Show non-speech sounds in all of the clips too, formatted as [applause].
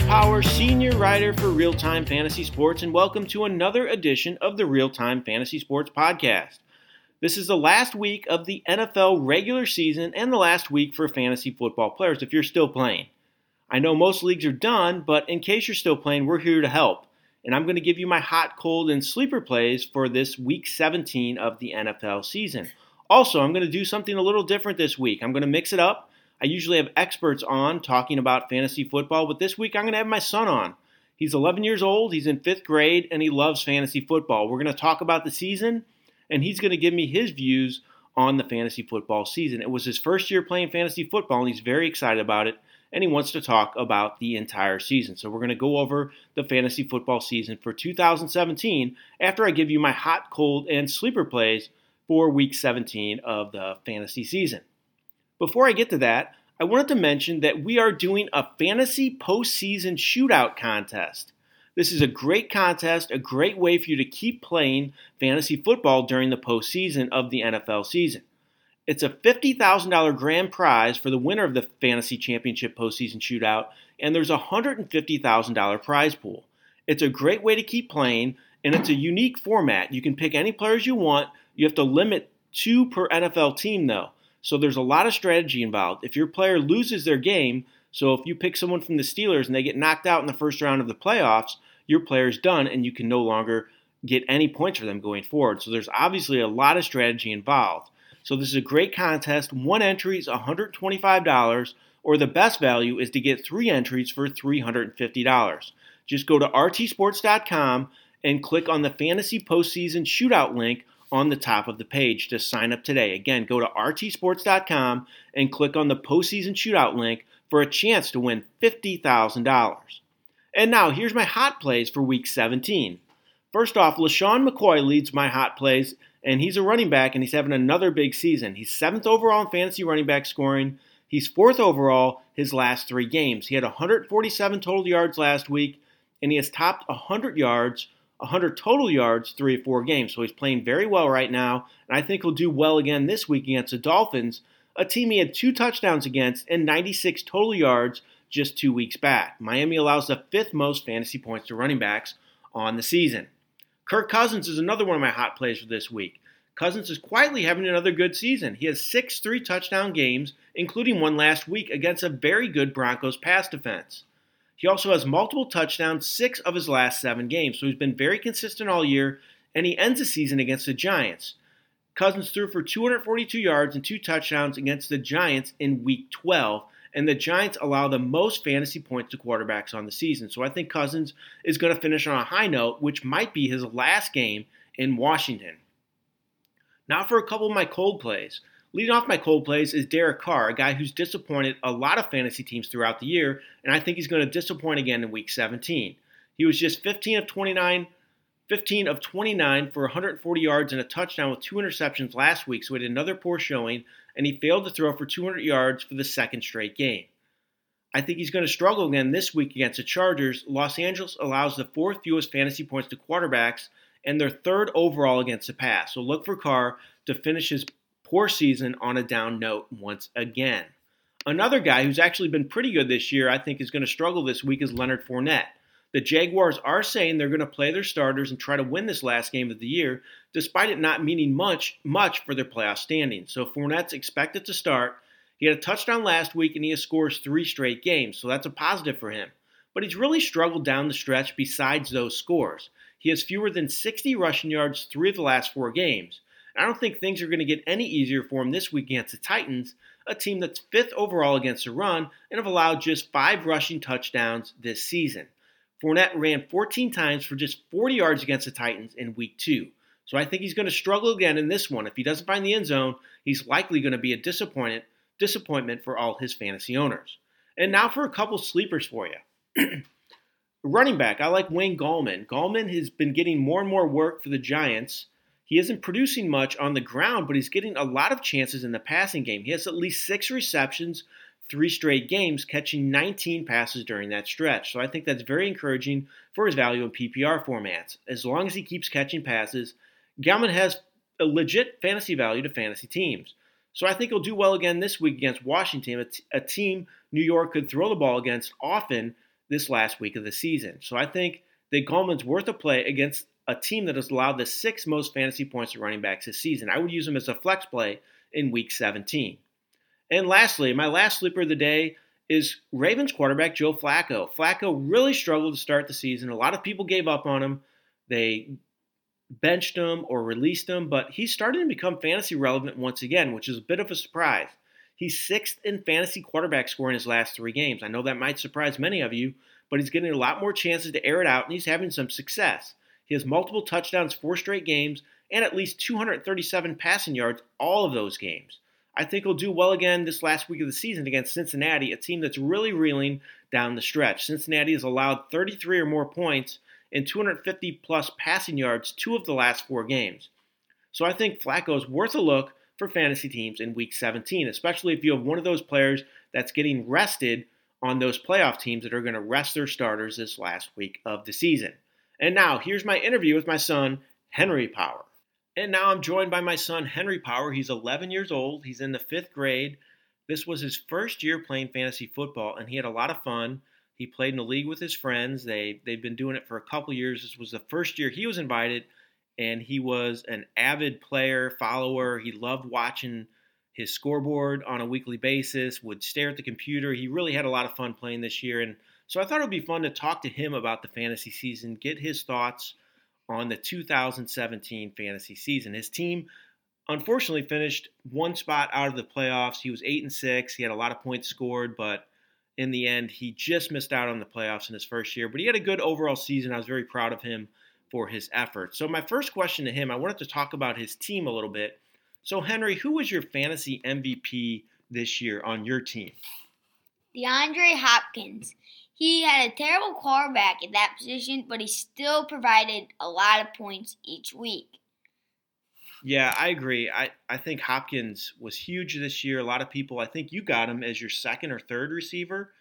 Jeff Power, senior writer for Real Time Fantasy Sports, and welcome to another edition of the Real Time Fantasy Sports Podcast. This is the last week of the NFL regular season and the last week for fantasy football players if you're still playing. I know most leagues are done, but in case you're still playing, we're here to help. And I'm going to give you my hot, cold, and sleeper plays for this week 17 of the NFL season. Also, I'm going to do something a little different this week. I'm going to mix it up I usually have experts on talking about fantasy football, but this week I'm going to have my son on. He's 11 years old, he's in fifth grade, and he loves fantasy football. We're going to talk about the season, and he's going to give me his views on the fantasy football season. It was his first year playing fantasy football, and he's very excited about it, and he wants to talk about the entire season. So we're going to go over the fantasy football season for 2017 after I give you my hot, cold, and sleeper plays for week 17 of the fantasy season. Before I get to that, I wanted to mention that we are doing a fantasy postseason shootout contest. This is a great contest, a great way for you to keep playing fantasy football during the postseason of the NFL season. It's a $50,000 grand prize for the winner of the Fantasy Championship postseason shootout, and there's a $150,000 prize pool. It's a great way to keep playing, and it's a unique format. You can pick any players you want. You have to limit two per NFL team, though. So there's a lot of strategy involved. If your player loses their game, so if you pick someone from the Steelers and they get knocked out in the first round of the playoffs, your player's done and you can no longer get any points for them going forward. So there's obviously a lot of strategy involved. So this is a great contest. One entry is $125, or the best value is to get three entries for $350. Just go to rtsports.com and click on the Fantasy Postseason Shootout link on the top of the page to sign up today. Again, go to rtsports.com and click on the postseason shootout link for a chance to win $50,000. And now, here's my hot plays for week 17. First off, LeSean McCoy leads my hot plays, and he's a running back, and he's having another big season. He's seventh overall in fantasy running back scoring. He's fourth overall his last three games. He had 147 total yards last week, and he has topped 100 yards 100 total yards three or four games. So he's playing very well right now, and I think he'll do well again this week against the Dolphins, a team he had two touchdowns against and 96 total yards just two weeks back. Miami allows the fifth most fantasy points to running backs on the season. Kirk Cousins is another one of my hot plays for this week. Cousins is quietly having another good season. He has six three touchdown games, including one last week against a very good Broncos pass defense. He also has multiple touchdowns, six of his last seven games. So he's been very consistent all year, and he ends the season against the Giants. Cousins threw for 242 yards and two touchdowns against the Giants in week 12, and the Giants allow the most fantasy points to quarterbacks on the season. So I think Cousins is going to finish on a high note, which might be his last game in Washington. Now for a couple of my cold plays. Leading off my cold plays is Derek Carr, a guy who's disappointed a lot of fantasy teams throughout the year, and I think he's going to disappoint again in week 17. He was just 15 of 29, 15 of 29 for 140 yards and a touchdown with two interceptions last week, so he had another poor showing, and he failed to throw for 200 yards for the second straight game. I think he's going to struggle again this week against the Chargers. Los Angeles allows the fourth fewest fantasy points to quarterbacks and their third overall against the pass. So look for Carr to finish his poor season on a down note once again. Another guy who's actually been pretty good this year, I think, is going to struggle this week is Leonard Fournette. The Jaguars are saying they're going to play their starters and try to win this last game of the year, despite it not meaning much much for their playoff standing. So Fournette's expected to start. He had a touchdown last week and he has scores three straight games, so that's a positive for him. But he's really struggled down the stretch besides those scores. He has fewer than 60 rushing yards three of the last four games. I don't think things are going to get any easier for him this week against the Titans, a team that's fifth overall against the run and have allowed just five rushing touchdowns this season. Fournette ran 14 times for just 40 yards against the Titans in week two. So I think he's going to struggle again in this one. If he doesn't find the end zone, he's likely going to be a disappointment disappointment for all his fantasy owners. And now for a couple sleepers for you. [clears throat] Running back, I like Wayne Gallman. Gallman has been getting more and more work for the Giants he isn't producing much on the ground, but he's getting a lot of chances in the passing game. He has at least six receptions, three straight games, catching 19 passes during that stretch. So I think that's very encouraging for his value in PPR formats. As long as he keeps catching passes, Gallman has a legit fantasy value to fantasy teams. So I think he'll do well again this week against Washington, a, t- a team New York could throw the ball against often this last week of the season. So I think that Gallman's worth a play against a team that has allowed the sixth most fantasy points to running backs this season. I would use him as a flex play in week 17. And lastly, my last sleeper of the day is Ravens quarterback Joe Flacco. Flacco really struggled to start the season. A lot of people gave up on him. They benched him or released him, but he's starting to become fantasy relevant once again, which is a bit of a surprise. He's sixth in fantasy quarterback score in his last three games. I know that might surprise many of you, but he's getting a lot more chances to air it out, and he's having some success. He has multiple touchdowns four straight games and at least 237 passing yards all of those games. I think he'll do well again this last week of the season against Cincinnati, a team that's really reeling down the stretch. Cincinnati has allowed 33 or more points and 250 plus passing yards two of the last four games. So I think Flacco is worth a look for fantasy teams in week 17, especially if you have one of those players that's getting rested on those playoff teams that are going to rest their starters this last week of the season. And now, here's my interview with my son, Henry Power. And now I'm joined by my son, Henry Power. He's 11 years old, he's in the fifth grade. This was his first year playing fantasy football, and he had a lot of fun. He played in the league with his friends. They they've been doing it for a couple years. This was the first year he was invited, and he was an avid player, follower. He loved watching his scoreboard on a weekly basis, would stare at the computer. He really had a lot of fun playing this year. And so I thought it would be fun to talk to him about the fantasy season, get his thoughts on the 2017 fantasy season. His team unfortunately finished one spot out of the playoffs. He was 8 and 6. He had a lot of points scored, but in the end, he just missed out on the playoffs in his first year. But he had a good overall season. I was very proud of him for his effort. So, my first question to him, I wanted to talk about his team a little bit. So, Henry, who was your fantasy MVP this year on your team? DeAndre Hopkins. He had a terrible quarterback at that position, but he still provided a lot of points each week. Yeah, I agree. I, I think Hopkins was huge this year. A lot of people, I think you got him as your second or third receiver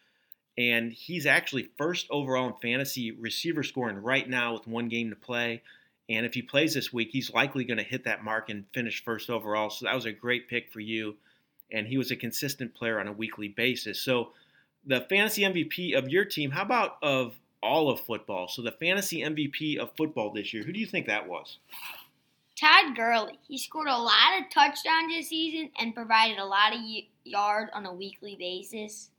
and he's actually first overall in fantasy receiver scoring right now with one game to play. And if he plays this week, he's likely going to hit that mark and finish first overall. So that was a great pick for you. And he was a consistent player on a weekly basis. So the fantasy MVP of your team, how about of all of football? So the fantasy MVP of football this year, who do you think that was? Todd Gurley. He scored a lot of touchdowns this season and provided a lot of yards on a weekly basis.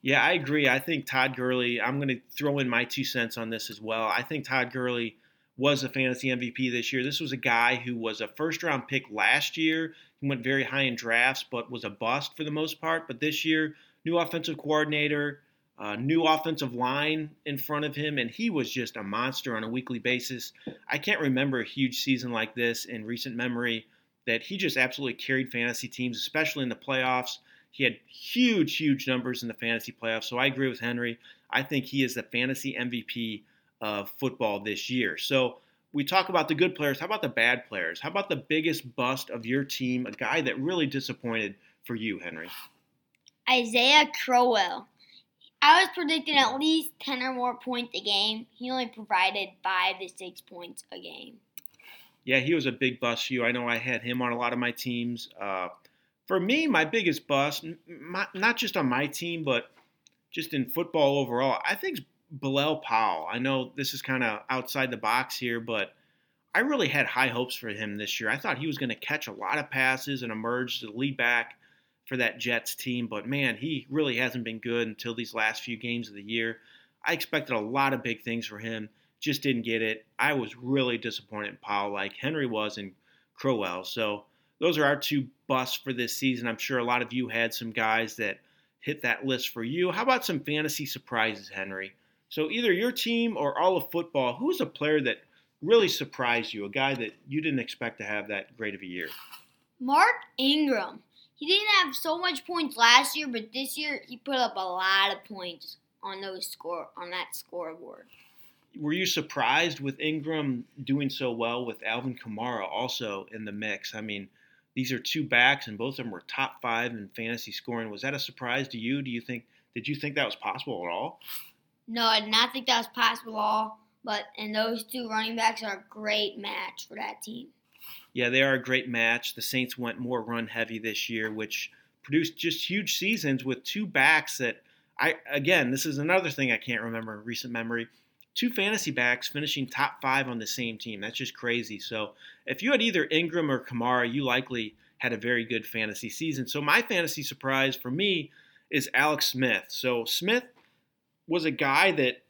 Yeah, I agree. I think Todd Gurley, I'm going to throw in my two cents on this as well. I think Todd Gurley was a fantasy MVP this year. This was a guy who was a first round pick last year. He went very high in drafts, but was a bust for the most part. But this year, new offensive coordinator, uh, new offensive line in front of him, and he was just a monster on a weekly basis. I can't remember a huge season like this in recent memory that he just absolutely carried fantasy teams, especially in the playoffs. He had huge, huge numbers in the fantasy playoffs. So I agree with Henry. I think he is the fantasy MVP of football this year. So we talk about the good players. How about the bad players? How about the biggest bust of your team? A guy that really disappointed for you, Henry? Isaiah Crowell. I was predicting at least 10 or more points a game. He only provided five to six points a game. Yeah, he was a big bust for you. I know I had him on a lot of my teams. Uh, for me, my biggest bust, not just on my team, but just in football overall, I think Bilal Powell. I know this is kind of outside the box here, but I really had high hopes for him this year. I thought he was going to catch a lot of passes and emerge to lead back for that Jets team, but man, he really hasn't been good until these last few games of the year. I expected a lot of big things for him, just didn't get it. I was really disappointed in Powell, like Henry was in Crowell. So those are our two busts for this season. I'm sure a lot of you had some guys that hit that list for you. How about some fantasy surprises, Henry? So either your team or all of football, who's a player that really surprised you, a guy that you didn't expect to have that great of a year? Mark Ingram. He didn't have so much points last year, but this year he put up a lot of points on those score on that scoreboard. Were you surprised with Ingram doing so well with Alvin Kamara also in the mix? I mean, these are two backs, and both of them were top five in fantasy scoring. Was that a surprise to you? Do you think did you think that was possible at all? No, I did not think that was possible at all. But and those two running backs are a great match for that team. Yeah, they are a great match. The Saints went more run heavy this year, which produced just huge seasons with two backs that I again, this is another thing I can't remember in recent memory. Two fantasy backs finishing top five on the same team. That's just crazy. So if you had either Ingram or Kamara, you likely had a very good fantasy season. So my fantasy surprise for me is Alex Smith. So Smith was a guy that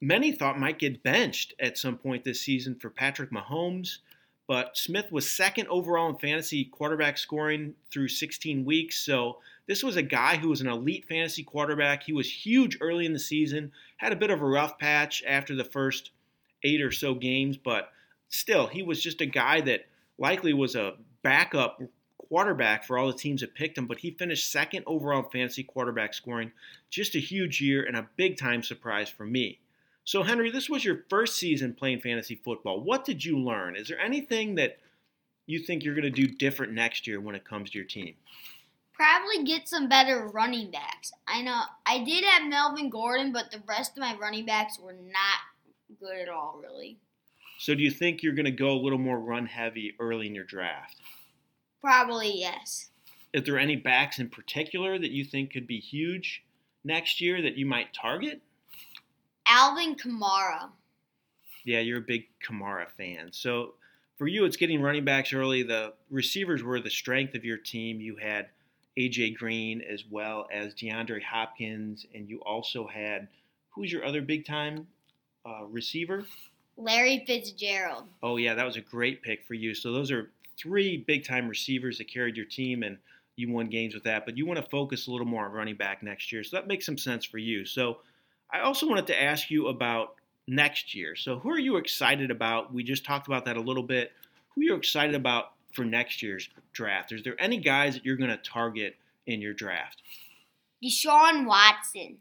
many thought might get benched at some point this season for Patrick Mahomes. But Smith was second overall in fantasy quarterback scoring through 16 weeks. So this was a guy who was an elite fantasy quarterback. He was huge early in the season, had a bit of a rough patch after the first eight or so games, but still, he was just a guy that likely was a backup quarterback for all the teams that picked him, but he finished second overall in fantasy quarterback scoring. Just a huge year and a big time surprise for me. So, Henry, this was your first season playing fantasy football. What did you learn? Is there anything that you think you're going to do different next year when it comes to your team? Probably get some better running backs. I know I did have Melvin Gordon, but the rest of my running backs were not good at all, really. So, do you think you're going to go a little more run heavy early in your draft? Probably yes. Is there any backs in particular that you think could be huge next year that you might target? Alvin Kamara. Yeah, you're a big Kamara fan. So for you, it's getting running backs early. The receivers were the strength of your team. You had AJ Green as well as DeAndre Hopkins, and you also had who's your other big time uh, receiver? Larry Fitzgerald. Oh yeah, that was a great pick for you. So those are three big time receivers that carried your team, and you won games with that. But you want to focus a little more on running back next year, so that makes some sense for you. So I also wanted to ask you about next year. So, who are you excited about? We just talked about that a little bit. Who are you excited about for next year's draft? Is there any guys that you're going to target in your draft? Deshaun Watson.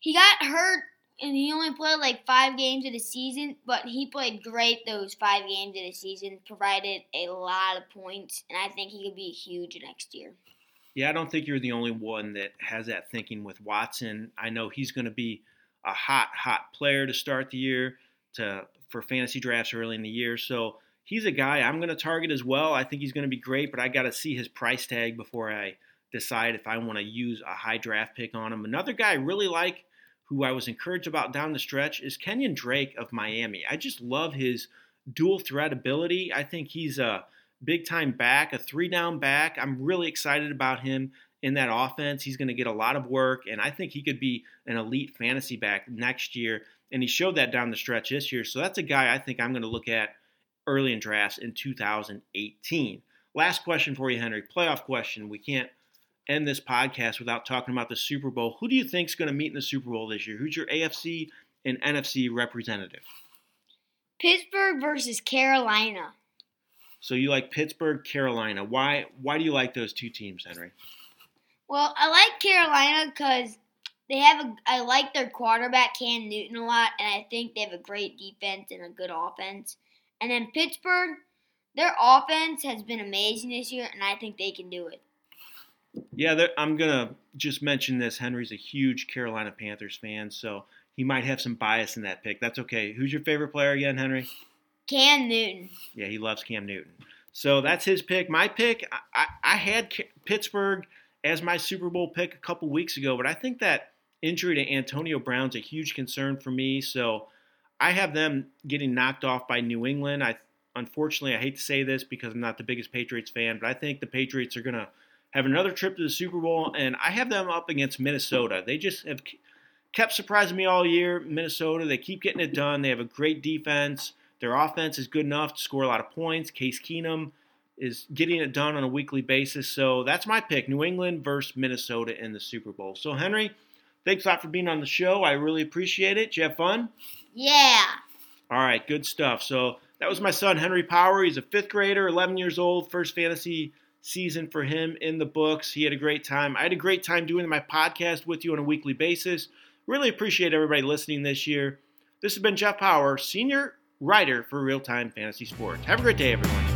He got hurt and he only played like five games of the season, but he played great those five games of the season, provided a lot of points, and I think he could be huge next year. Yeah, I don't think you're the only one that has that thinking with Watson. I know he's going to be a hot, hot player to start the year to for fantasy drafts early in the year. So he's a guy I'm going to target as well. I think he's going to be great, but I got to see his price tag before I decide if I want to use a high draft pick on him. Another guy I really like, who I was encouraged about down the stretch, is Kenyon Drake of Miami. I just love his dual threat ability. I think he's a big time back, a three down back. I'm really excited about him in that offense. He's going to get a lot of work, and I think he could be an elite fantasy back next year. And he showed that down the stretch this year. So that's a guy I think I'm going to look at early in drafts in 2018. Last question for you, Henry. Playoff question. We can't end this podcast without talking about the Super Bowl. Who do you think is going to meet in the Super Bowl this year? Who's your AFC and NFC representative? Pittsburgh versus Carolina. So you like Pittsburgh, Carolina. Why why do you like those two teams, Henry? Well, I like Carolina because they have a. I like their quarterback Cam Newton a lot, and I think they have a great defense and a good offense. And then Pittsburgh, their offense has been amazing this year, and I think they can do it. Yeah, I'm gonna just mention this. Henry's a huge Carolina Panthers fan, so he might have some bias in that pick. That's okay. Who's your favorite player again, Henry? Cam Newton. Yeah, he loves Cam Newton. So that's his pick. My pick, I, I, had Pittsburgh as my Super Bowl pick a couple weeks ago, but I think that injury to Antonio Brown's a huge concern for me. So I have them getting knocked off by New England. I unfortunately I hate to say this because I'm not the biggest Patriots fan, but I think the Patriots are to have another trip to the Super Bowl, and I have them up against Minnesota. They just have kept surprising me all year. Minnesota, they keep getting it done. They have a great defense. Their offense is good enough to score a lot of points. Case Keenum is getting it done on a weekly basis. So that's my pick New England versus Minnesota in the Super Bowl. So, Henry, thanks a lot for being on the show. I really appreciate it. Did you have fun? Yeah. All right, good stuff. So, that was my son, Henry Power. He's a fifth grader, 11 years old, first fantasy season for him in the books. He had a great time. I had a great time doing my podcast with you on a weekly basis. Really appreciate everybody listening this year. This has been Jeff Power, senior writer for Real Time Fantasy Sports. Have a great day, everyone.